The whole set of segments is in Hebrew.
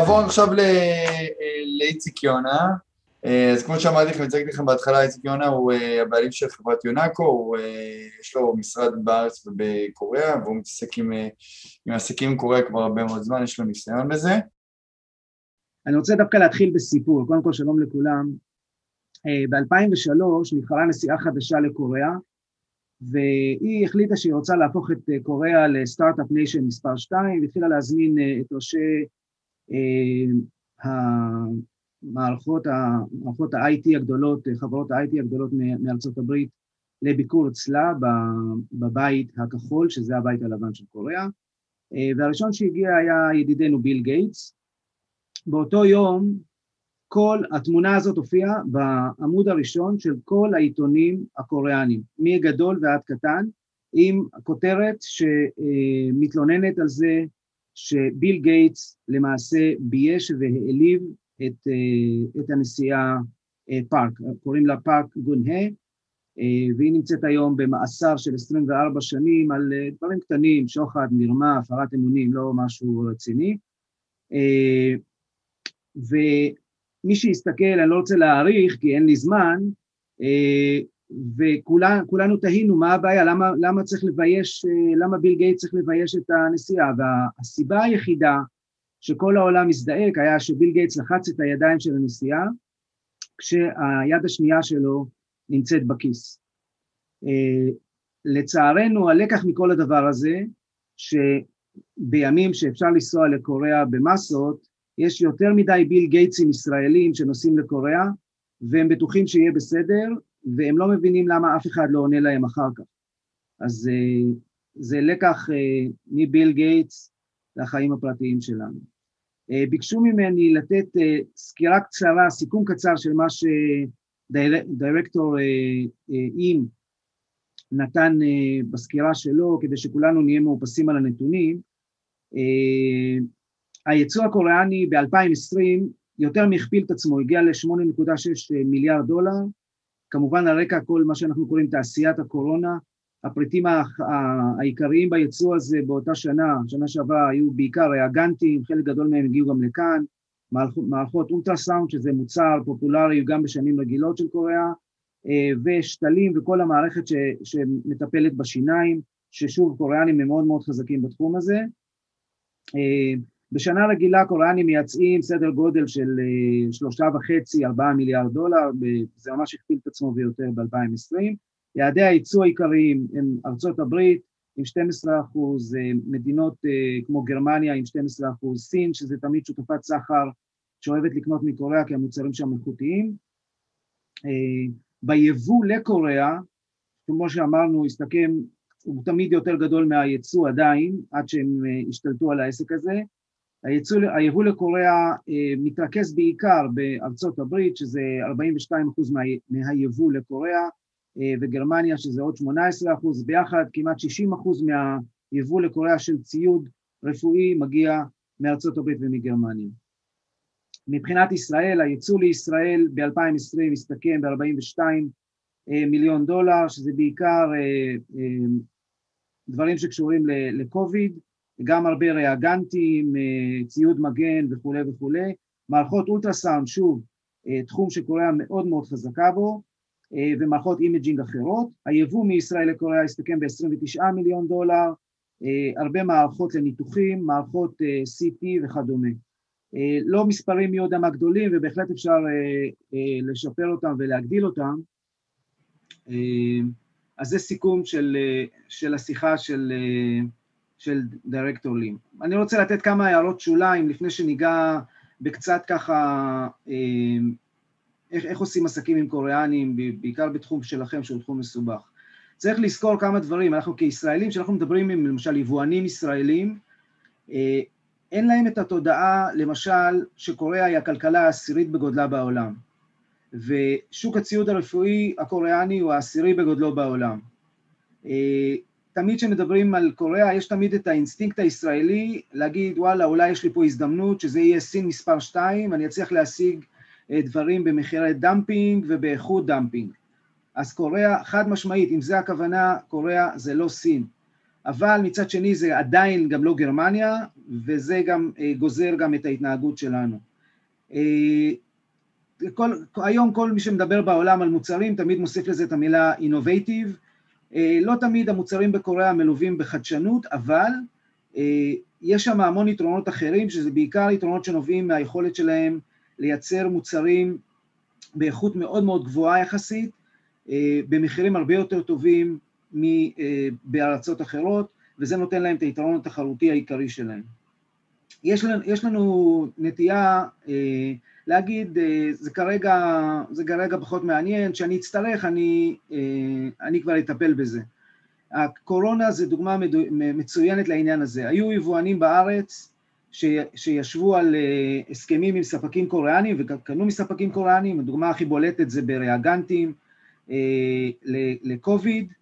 נעבור עכשיו לאיציק יונה. אז כמו שאמרתי לכם, הצגתי לכם בהתחלה, איציק יונה הוא הבעלים של חברת יונאקו, יש לו משרד בארץ ובקוריאה, והוא מתעסק עם, עם עסקים קוריאה כבר הרבה מאוד זמן, יש לו ניסיון בזה. אני רוצה דווקא להתחיל בסיפור, קודם כל שלום לכולם. ב-2003 נבחרה נשיאה חדשה לקוריאה, והיא החליטה שהיא רוצה להפוך את קוריאה לסטארט-אפ ניישן מספר 2, והתחילה להזמין את ראשי המערכות ה-IT הגדולות, חברות ה-IT הגדולות מארצות הברית לביקור אצלה בבית הכחול, שזה הבית הלבן של קוריאה, והראשון שהגיע היה ידידנו ביל גייטס. באותו יום כל התמונה הזאת הופיעה בעמוד הראשון של כל העיתונים הקוריאנים, מגדול ועד קטן, עם כותרת שמתלוננת על זה שביל גייטס למעשה בייש והעליב את, את הנשיאה פארק, קוראים לה פארק גונהה, והיא נמצאת היום במאסר של 24 שנים על דברים קטנים, שוחד, מרמה, הפרת אמונים, לא משהו רציני. ומי שיסתכל, אני לא רוצה להעריך כי אין לי זמן, וכולנו תהינו מה הבעיה, למה, למה צריך לבייש, למה ביל גייט צריך לבייש את הנסיעה, והסיבה היחידה שכל העולם הזדעק היה שביל גייטס לחץ את הידיים של הנסיעה, כשהיד השנייה שלו נמצאת בכיס. לצערנו, הלקח מכל הדבר הזה, שבימים שאפשר לנסוע לקוריאה במסות, יש יותר מדי ביל גייטסים ישראלים שנוסעים לקוריאה, והם בטוחים שיהיה בסדר, והם לא מבינים למה אף אחד לא עונה להם אחר כך. אז זה לקח מביל גייטס לחיים הפרטיים שלנו. ביקשו ממני לתת סקירה קצרה, סיכום קצר של מה שדירקטור אים נתן בסקירה שלו, כדי שכולנו נהיה מאופסים על הנתונים. הייצוא הקוריאני ב-2020 יותר מהכפיל את עצמו, הגיע ל-8.6 מיליארד דולר, כמובן על רקע כל מה שאנחנו קוראים תעשיית הקורונה, הפריטים העיקריים ביצוא הזה באותה שנה, שנה שעברה, היו בעיקר ריאגנטים, חלק גדול מהם הגיעו גם לכאן, מערכות אולטרסאונד, שזה מוצר פופולרי גם בשנים רגילות של קוריאה, ושתלים וכל המערכת ש, שמטפלת בשיניים, ששוב, קוריאנים הם מאוד מאוד חזקים בתחום הזה. בשנה רגילה קוריאנים מייצאים סדר גודל של שלושה וחצי, ארבעה מיליארד דולר, זה ממש הכפיל את עצמו ויותר ב-2020. יעדי הייצוא העיקריים הם ארצות הברית עם 12 אחוז, מדינות כמו גרמניה עם 12 אחוז, סין, שזה תמיד שותפת סחר שאוהבת לקנות מקוריאה כי המוצרים שם איכותיים. ביבוא לקוריאה, כמו שאמרנו, הסתכם, הוא תמיד יותר גדול מהייצוא עדיין, עד שהם השתלטו על העסק הזה. היצוא, היבוא לקוריאה מתרכז בעיקר בארצות הברית, שזה 42 אחוז מה, מהיבוא לקוריאה, וגרמניה שזה עוד 18 אחוז, ביחד כמעט 60 אחוז מהיבוא לקוריאה של ציוד רפואי מגיע מארצות הברית ומגרמניה. מבחינת ישראל, הייצוא לישראל ב-2020 הסתכם ב-42 מיליון דולר, שזה בעיקר דברים שקשורים לקוביד, גם הרבה ריאגנטים, ציוד מגן וכולי וכולי, מערכות אולטרסאונד, שוב, תחום שקוריאה מאוד מאוד חזקה בו, ומערכות imaging אחרות. היבוא מישראל לקוריאה הסתכם ב-29 מיליון דולר, הרבה מערכות לניתוחים, מערכות CT וכדומה. לא מספרים מי יודע מה גדולים, ובהחלט אפשר לשפר אותם ולהגדיל אותם. אז זה סיכום של, של השיחה של, של דירקטור לים. אני רוצה לתת כמה הערות שוליים לפני שניגע בקצת ככה איך, איך עושים עסקים עם קוריאנים, בעיקר בתחום שלכם, שהוא תחום מסובך. צריך לזכור כמה דברים, אנחנו כישראלים, כשאנחנו מדברים עם למשל יבואנים ישראלים, אין להם את התודעה, למשל, שקוריאה היא הכלכלה העשירית בגודלה בעולם, ושוק הציוד הרפואי הקוריאני הוא העשירי בגודלו בעולם. תמיד כשמדברים על קוריאה, יש תמיד את האינסטינקט הישראלי להגיד, וואלה, אולי יש לי פה הזדמנות שזה יהיה סין מספר 2, אני אצליח להשיג דברים במחירי dumping ובאיכות dumping. אז קוריאה, חד משמעית, אם זה הכוונה, קוריאה זה לא סין. אבל מצד שני זה עדיין גם לא גרמניה, וזה גם גוזר גם את ההתנהגות שלנו. כל, היום כל מי שמדבר בעולם על מוצרים תמיד מוסיף לזה את המילה innovative, לא תמיד המוצרים בקוריאה מלווים בחדשנות, אבל יש שם המון יתרונות אחרים, שזה בעיקר יתרונות שנובעים מהיכולת שלהם לייצר מוצרים באיכות מאוד מאוד גבוהה יחסית, במחירים הרבה יותר טובים מבארצות אחרות, וזה נותן להם את היתרון התחרותי העיקרי שלהם. יש לנו, יש לנו נטייה אה, להגיד, אה, זה כרגע, זה כרגע פחות מעניין, כשאני אצטרך אני, אה, אני כבר אטפל בזה. הקורונה זה דוגמה מצוינת לעניין הזה. היו יבואנים בארץ ש, שישבו על אה, הסכמים עם ספקים קוריאנים וקנו מספקים קוריאנים, הדוגמה הכי בולטת זה בריאגנטים לקוביד,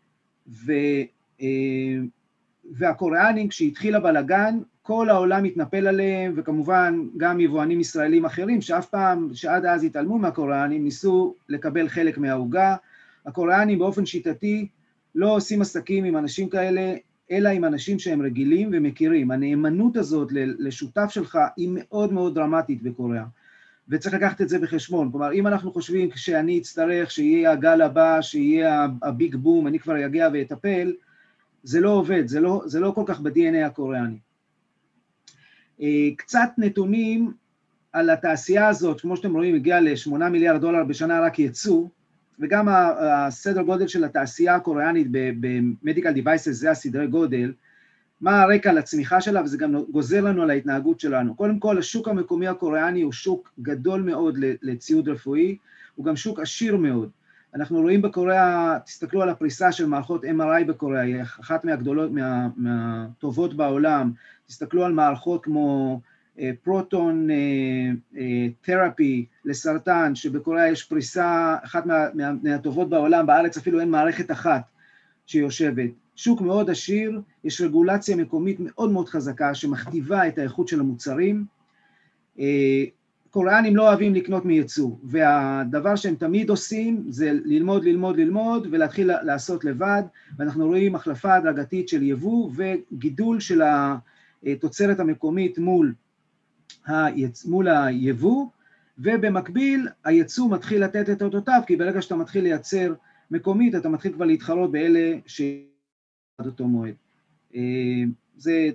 והקוריאנים כשהתחיל הבלגן כל העולם התנפל עליהם, וכמובן גם יבואנים ישראלים אחרים, שאף פעם, שעד אז התעלמו מהקוריאנים, ניסו לקבל חלק מהעוגה. הקוריאנים באופן שיטתי לא עושים עסקים עם אנשים כאלה, אלא עם אנשים שהם רגילים ומכירים. הנאמנות הזאת לשותף שלך היא מאוד מאוד דרמטית בקוריאה, וצריך לקחת את זה בחשבון. כלומר, אם אנחנו חושבים שאני אצטרך, שיהיה הגל הבא, שיהיה הביג בום, אני כבר אגיע ואטפל, זה לא עובד, זה לא, זה לא כל כך ב-DNA הקוריאני. אה, קצת נתונים על התעשייה הזאת, כמו שאתם רואים, הגיעה ל-8 מיליארד דולר בשנה רק יצוא, וגם הסדר גודל של התעשייה הקוריאנית ב-Medical Devices זה הסדרי גודל, מה הרקע לצמיחה שלה, וזה גם גוזר לנו על ההתנהגות שלנו. קודם כל, השוק המקומי הקוריאני הוא שוק גדול מאוד לציוד רפואי, הוא גם שוק עשיר מאוד. אנחנו רואים בקוריאה, תסתכלו על הפריסה של מערכות MRI בקוריאה, היא אחת מהגדולות, מה, מהטובות בעולם. תסתכלו על מערכות כמו פרוטון תרפי לסרטן, שבקוריאה יש פריסה אחת מה, מה, מהטובות בעולם, בארץ אפילו אין מערכת אחת שיושבת. שוק מאוד עשיר, יש רגולציה מקומית מאוד מאוד חזקה שמכתיבה את האיכות של המוצרים. קוריאנים לא אוהבים לקנות מייצוא, והדבר שהם תמיד עושים זה ללמוד, ללמוד, ללמוד ולהתחיל לעשות לבד, ואנחנו רואים החלפה הדרגתית של יבוא וגידול של התוצרת המקומית מול, היצ... מול היבוא, ובמקביל הייצוא מתחיל לתת את אותותיו, כי ברגע שאתה מתחיל לייצר מקומית, אתה מתחיל כבר להתחרות באלה ש... עד אותו מועד. אה, זה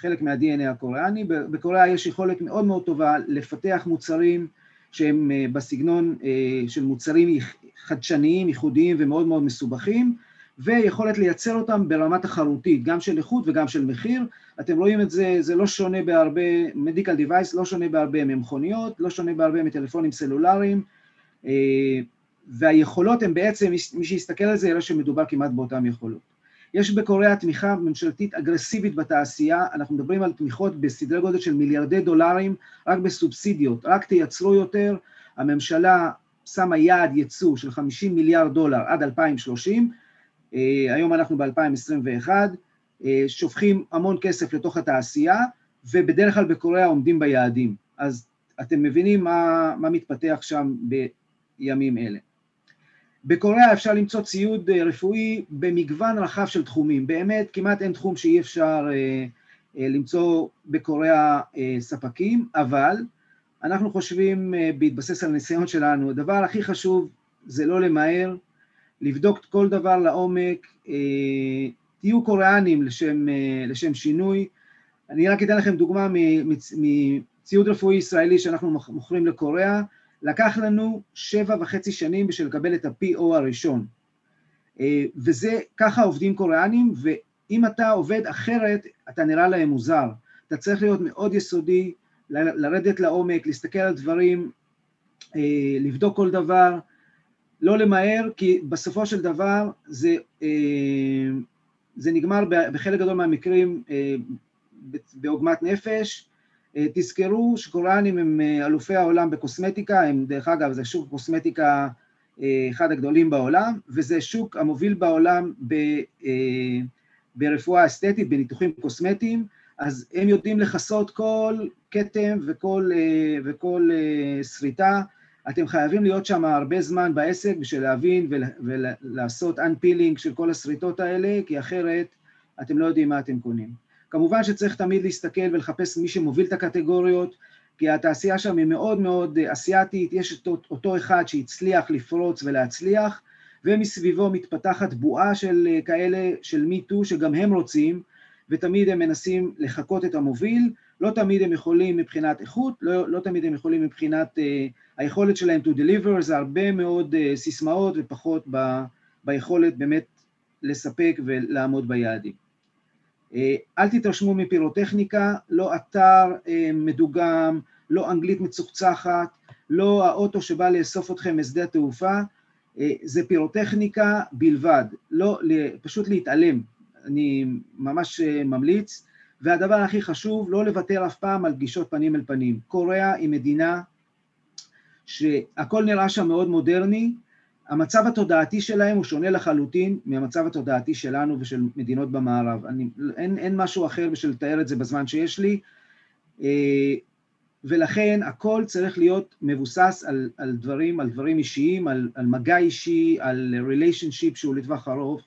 חלק מה-DNA הקוריאני. בקוריאה יש יכולת מאוד מאוד טובה לפתח מוצרים שהם אה, בסגנון אה, של מוצרים חדשניים, ייחודיים ומאוד מאוד מסובכים, ויכולת לייצר אותם ברמה תחרותית, גם של איכות וגם של מחיר. אתם רואים את זה, זה לא שונה בהרבה, מדיקל device לא שונה בהרבה ממכוניות, לא שונה בהרבה מטלפונים סלולריים, אה, והיכולות הן בעצם, מי שיסתכל על זה יראה שמדובר כמעט באותן יכולות. יש בקוריאה תמיכה ממשלתית אגרסיבית בתעשייה, אנחנו מדברים על תמיכות בסדרי גודל של מיליארדי דולרים, רק בסובסידיות, רק תייצרו יותר, הממשלה שמה יעד ייצוא של 50 מיליארד דולר עד 2030, אה, היום אנחנו ב-2021, אה, שופכים המון כסף לתוך התעשייה, ובדרך כלל בקוריאה עומדים ביעדים. אז אתם מבינים מה, מה מתפתח שם בימים אלה. בקוריאה אפשר למצוא ציוד אה, רפואי במגוון רחב של תחומים, באמת כמעט אין תחום שאי אפשר אה, אה, למצוא בקוריאה ספקים, אבל אנחנו חושבים, בהתבסס על הניסיון שלנו, הדבר הכי חשוב זה לא למהר, לבדוק כל דבר לעומק, תהיו קוריאנים לשם, לשם שינוי. אני רק אתן לכם דוגמה מציוד רפואי ישראלי שאנחנו מוכרים לקוריאה, לקח לנו שבע וחצי שנים בשביל לקבל את ה-PO הראשון. אה, וזה, ככה עובדים קוריאנים, ואם אתה עובד אחרת, אתה נראה להם מוזר. אתה צריך להיות מאוד יסודי, לרדת לעומק, להסתכל על דברים, אה, לבדוק כל דבר, לא למהר, כי בסופו של דבר זה, אה, זה נגמר בחלק גדול מהמקרים בעוגמת נפש, תזכרו שקוריאנים הם אה, אלופי העולם בקוסמטיקה, הם דרך אגב זה שוק קוסמטיקה אה, אחד הגדולים בעולם, וזה שוק המוביל בעולם ב, ברפואה אסתטית, בניתוחים קוסמטיים, אז הם יודעים לכסות כל כתם וכל, וכל שריטה. אתם חייבים להיות שם הרבה זמן בעסק בשביל להבין ולעשות unpeeling של כל השריטות האלה, כי אחרת אתם לא יודעים מה אתם קונים. כמובן שצריך תמיד להסתכל ולחפש מי שמוביל את הקטגוריות, כי התעשייה שם היא מאוד מאוד אסיאתית, יש את אותו אחד שהצליח לפרוץ ולהצליח, ומסביבו מתפתחת בועה של כאלה, של מיטו, שגם הם רוצים, ותמיד הם מנסים לחקות את המוביל, לא תמיד הם יכולים מבחינת איכות, לא, לא תמיד הם יכולים מבחינת uh, היכולת שלהם to deliver, זה הרבה מאוד uh, סיסמאות ופחות ב, ביכולת באמת לספק ולעמוד ביעדים. Uh, אל תתרשמו מפירוטכניקה, לא אתר uh, מדוגם, לא אנגלית מצוחצחת, לא האוטו שבא לאסוף אתכם משדה התעופה, uh, זה פירוטכניקה בלבד, לא, פשוט להתעלם, אני ממש ממליץ. והדבר הכי חשוב, לא לוותר אף פעם על פגישות פנים אל פנים. קוריאה היא מדינה שהכל נראה שם מאוד מודרני, המצב התודעתי שלהם הוא שונה לחלוטין מהמצב התודעתי שלנו ושל מדינות במערב. אני, אין, אין משהו אחר בשביל לתאר את זה בזמן שיש לי, אה, ולכן הכל צריך להיות מבוסס על, על דברים, על דברים אישיים, על, על מגע אישי, על ריליישנשיפ שהוא לטווח ארוך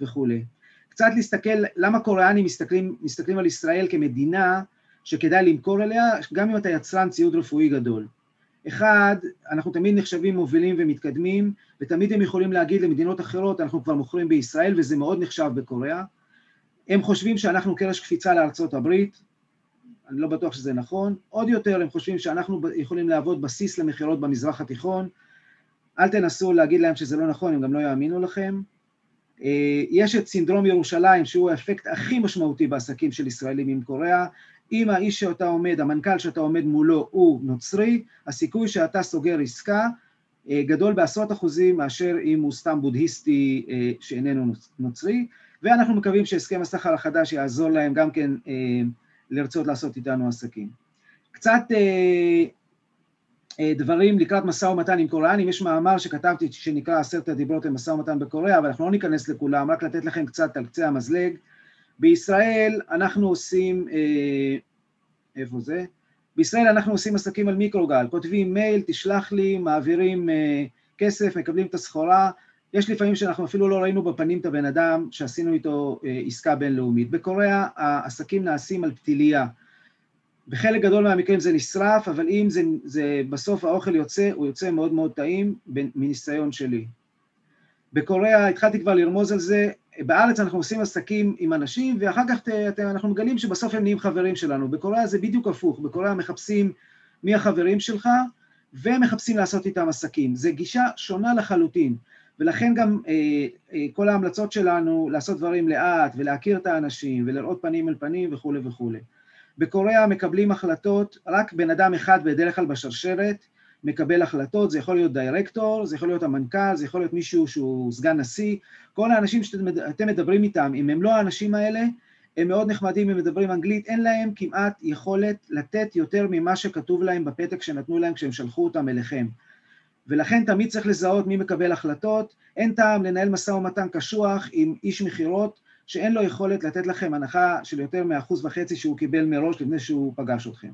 וכולי. קצת להסתכל, למה קוריאנים מסתכלים, מסתכלים על ישראל כמדינה שכדאי למכור אליה, גם אם אתה יצרן ציוד רפואי גדול. אחד, אנחנו תמיד נחשבים מובילים ומתקדמים, ותמיד הם יכולים להגיד למדינות אחרות, אנחנו כבר מוכרים בישראל, וזה מאוד נחשב בקוריאה. הם חושבים שאנחנו קרש קפיצה לארצות הברית, אני לא בטוח שזה נכון. עוד יותר, הם חושבים שאנחנו יכולים להוות בסיס למכירות במזרח התיכון. אל תנסו להגיד להם שזה לא נכון, הם גם לא יאמינו לכם. אה, יש את סינדרום ירושלים, שהוא האפקט הכי משמעותי בעסקים של ישראלים עם קוריאה. אם האיש שאתה עומד, המנכ"ל שאתה עומד מולו הוא נוצרי, הסיכוי שאתה סוגר עסקה אה, גדול בעשרות אחוזים מאשר אם הוא סתם בודהיסטי אה, שאיננו נוצרי, ואנחנו מקווים שהסכם הסחר החדש יעזור להם גם כן לרצות לעשות איתנו עסקים. קצת אה, דברים לקראת משא ומתן עם קוריאנים, יש מאמר שכתבתי שנקרא עשרת הדיברות למשא ומתן בקוריאה, אבל אנחנו לא ניכנס לכולם, רק לתת לכם קצת על קצה המזלג. בישראל אנחנו עושים, אה, איפה זה? בישראל אנחנו עושים עסקים על מיקרוגל, כותבים מייל, תשלח לי, מעבירים אה, כסף, מקבלים את הסחורה, יש לפעמים שאנחנו אפילו לא ראינו בפנים את הבן אדם שעשינו איתו עסקה בינלאומית. בקוריאה העסקים נעשים על פתיליה. בחלק גדול מהמקרים זה נשרף, אבל אם זה, זה בסוף האוכל יוצא, הוא יוצא מאוד מאוד טעים מניסיון שלי. בקוריאה התחלתי כבר לרמוז על זה, בארץ אנחנו עושים עסקים עם אנשים, ואחר כך ת, ת, אנחנו מגלים שבסוף הם נהיים חברים שלנו. בקוריאה זה בדיוק הפוך, בקוריאה מחפשים מי החברים שלך, ומחפשים לעשות איתם עסקים. זו גישה שונה לחלוטין, ולכן גם אה, אה, כל ההמלצות שלנו לעשות דברים לאט, ולהכיר את האנשים, ולראות פנים אל פנים וכולי וכולי. בקוריאה מקבלים החלטות, רק בן אדם אחד בדרך כלל בשרשרת מקבל החלטות, זה יכול להיות דירקטור, זה יכול להיות המנכ"ל, זה יכול להיות מישהו שהוא סגן נשיא, כל האנשים שאתם מדברים איתם, אם הם לא האנשים האלה, הם מאוד נחמדים, הם מדברים אנגלית, אין להם כמעט יכולת לתת יותר ממה שכתוב להם בפתק שנתנו להם כשהם שלחו אותם אליכם. ולכן תמיד צריך לזהות מי מקבל החלטות, אין טעם לנהל משא ומתן קשוח עם איש מכירות שאין לו יכולת לתת לכם הנחה של יותר מאחוז וחצי שהוא קיבל מראש לפני שהוא פגש אתכם.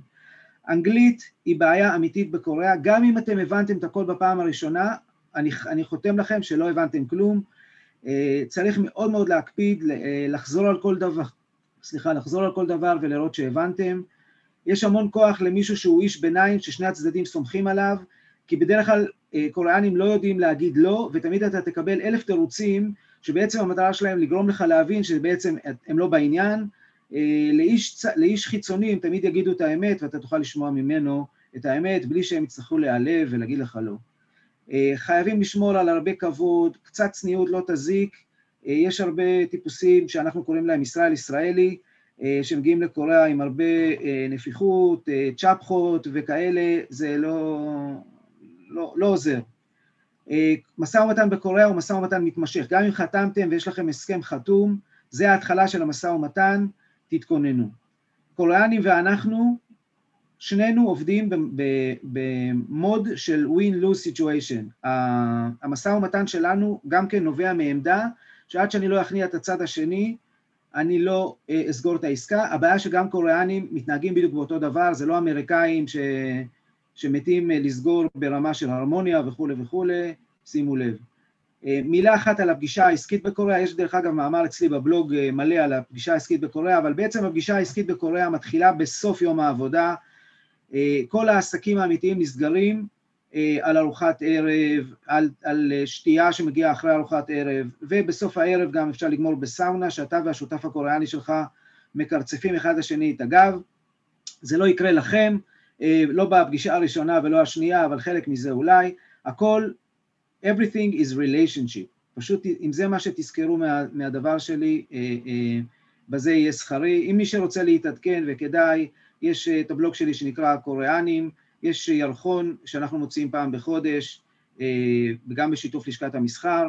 אנגלית היא בעיה אמיתית בקוריאה, גם אם אתם הבנתם את הכל בפעם הראשונה, אני, אני חותם לכם שלא הבנתם כלום. אה, צריך מאוד מאוד להקפיד, אה, לחזור על כל דבר, סליחה, לחזור על כל דבר ולראות שהבנתם. יש המון כוח למישהו שהוא איש ביניים, ששני הצדדים סומכים עליו, כי בדרך כלל אה, קוריאנים לא יודעים להגיד לא, ותמיד אתה תקבל אלף תירוצים שבעצם המטרה שלהם לגרום לך להבין שבעצם הם לא בעניין. אה, לאיש, לאיש חיצוני הם תמיד יגידו את האמת ואתה תוכל לשמוע ממנו את האמת בלי שהם יצטרכו להיעלב ולהגיד לך לא. אה, חייבים לשמור על הרבה כבוד, קצת צניעות לא תזיק, אה, יש הרבה טיפוסים שאנחנו קוראים להם ישראל ישראלי, שמגיעים לקוריאה עם הרבה נפיחות, צ'פחות וכאלה, זה לא, לא, לא עוזר. משא ומתן בקוריאה הוא משא ומתן מתמשך, גם אם חתמתם ויש לכם הסכם חתום, זה ההתחלה של המשא ומתן, תתכוננו. קוריאנים ואנחנו, שנינו עובדים במוד של win-lose situation. המשא ומתן שלנו גם כן נובע מעמדה שעד שאני לא אכניע את הצד השני, אני לא אה, אסגור את העסקה. הבעיה שגם קוריאנים מתנהגים בדיוק באותו דבר, זה לא אמריקאים ש... שמתים אה, לסגור ברמה של הרמוניה וכולי וכולי, שימו לב. מילה אחת על הפגישה העסקית בקוריאה, יש דרך אגב מאמר אצלי בבלוג מלא על הפגישה העסקית בקוריאה, אבל בעצם הפגישה העסקית בקוריאה מתחילה בסוף יום העבודה, כל העסקים האמיתיים נסגרים על ארוחת ערב, על, על שתייה שמגיעה אחרי ארוחת ערב, ובסוף הערב גם אפשר לגמור בסאונה, שאתה והשותף הקוריאני שלך מקרצפים אחד לשני את הגב. זה לא יקרה לכם, לא בפגישה הראשונה ולא השנייה, אבל חלק מזה אולי. הכל, everything is relationship. פשוט אם זה מה שתזכרו מה, מהדבר שלי, בזה יהיה שכרי. אם מי שרוצה להתעדכן וכדאי, יש את הבלוג שלי שנקרא קוריאנים, יש ירחון שאנחנו מוציאים פעם בחודש, וגם בשיתוף לשכת המסחר,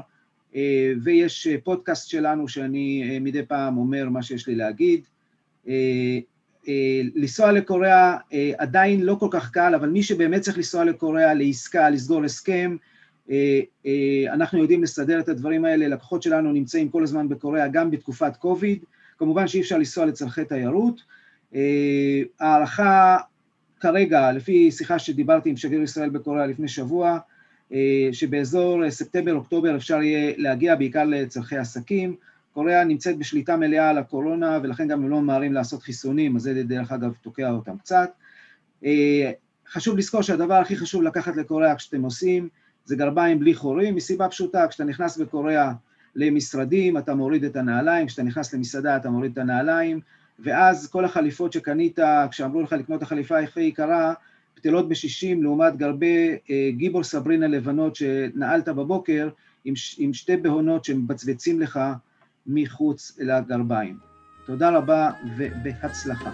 ויש פודקאסט שלנו שאני מדי פעם אומר מה שיש לי להגיד. לנסוע לקוריאה עדיין לא כל כך קל, אבל מי שבאמת צריך לנסוע לקוריאה לעסקה, לסגור הסכם, אנחנו יודעים לסדר את הדברים האלה, לקוחות שלנו נמצאים כל הזמן בקוריאה גם בתקופת קוביד, כמובן שאי אפשר לנסוע לצרכי תיירות. הערכה כרגע, לפי שיחה שדיברתי עם שגריר ישראל בקוריאה לפני שבוע, שבאזור ספטמבר-אוקטובר אפשר יהיה להגיע בעיקר לצרכי עסקים. קוריאה נמצאת בשליטה מלאה על הקורונה, ולכן גם הם לא ממהרים לעשות חיסונים, אז זה דרך אגב תוקע אותם קצת. חשוב לזכור שהדבר הכי חשוב לקחת לקוריאה כשאתם עושים, זה גרביים בלי חורים, מסיבה פשוטה, כשאתה נכנס בקוריאה למשרדים, אתה מוריד את הנעליים, כשאתה נכנס למסעדה אתה מוריד את הנעליים, ואז כל החליפות שקנית, כשאמרו לך לקנות החליפה הכי יקרה, בטלות בשישים לעומת גרבי גיבור סברינה לבנות שנעלת בבוקר, עם, עם שתי בהונות שמבצבצים לך מחוץ לגרביים. תודה רבה ובהצלחה.